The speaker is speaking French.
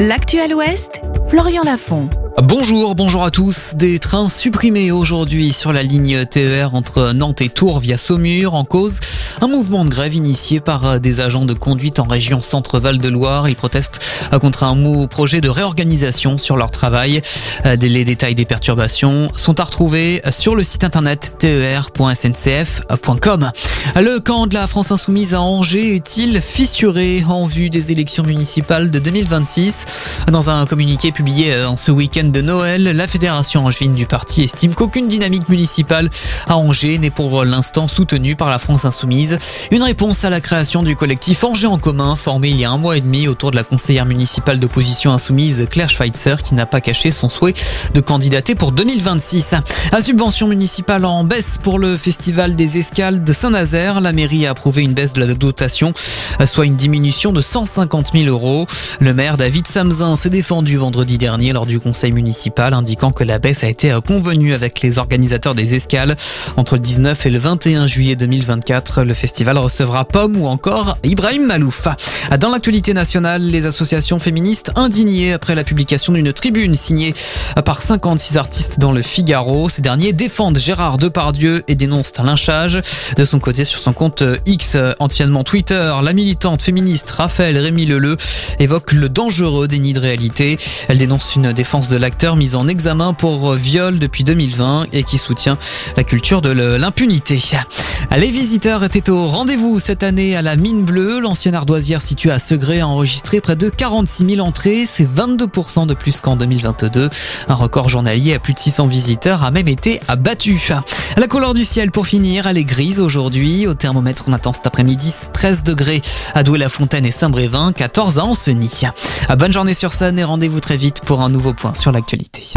L'actuel Ouest, Florian Lafont. Bonjour, bonjour à tous. Des trains supprimés aujourd'hui sur la ligne TER entre Nantes et Tours via Saumur en cause un mouvement de grève initié par des agents de conduite en région Centre-Val de Loire. Ils protestent contre un projet de réorganisation sur leur travail. Les détails des perturbations sont à retrouver sur le site internet ter.sncf.com. Le camp de la France Insoumise à Angers est-il fissuré en vue des élections municipales de 2026 Dans un communiqué publié en ce week-end de Noël, la fédération angevine du parti estime qu'aucune dynamique municipale à Angers n'est pour l'instant soutenue par la France Insoumise. Une réponse à la création du collectif Angers en commun, formé il y a un mois et demi autour de la conseillère municipale d'opposition insoumise Claire Schweitzer, qui n'a pas caché son souhait de candidater pour 2026. À subvention municipale en baisse pour le festival des escales de Saint-Nazaire, la mairie a approuvé une baisse de la dotation, soit une diminution de 150 000 euros. Le maire David Samzin s'est défendu vendredi dernier lors du conseil municipal, indiquant que la baisse a été convenue avec les organisateurs des escales. Entre le 19 et le 21 juillet 2024, le festival recevra Pomme ou encore Ibrahim Malouf. Dans l'actualité nationale, les associations féministes indignées après la publication d'une tribune signée par 56 artistes dans le Figaro. Ces derniers défendent Gérard Depardieu et dénoncent un lynchage. De son côté, sur son compte X, anciennement Twitter, la militante féministe Raphaël Rémy Leleu évoque le dangereux déni de réalité. Elle dénonce une défense de l'acteur mis en examen pour viol depuis 2020 et qui soutient la culture de l'impunité. Les visiteurs étaient au rendez-vous cette année à la Mine Bleue. L'ancienne ardoisière située à Segré a enregistré près de 46 000 entrées. C'est 22% de plus qu'en 2022. Un record journalier à plus de 600 visiteurs a même été abattu. La couleur du ciel pour finir, elle est grise aujourd'hui. Au thermomètre, on attend cet après-midi 13 degrés à Douai-la-Fontaine et Saint-Brévin, 14 à Ancenis. Bonne journée sur scène et rendez-vous très vite pour un nouveau point sur l'actualité.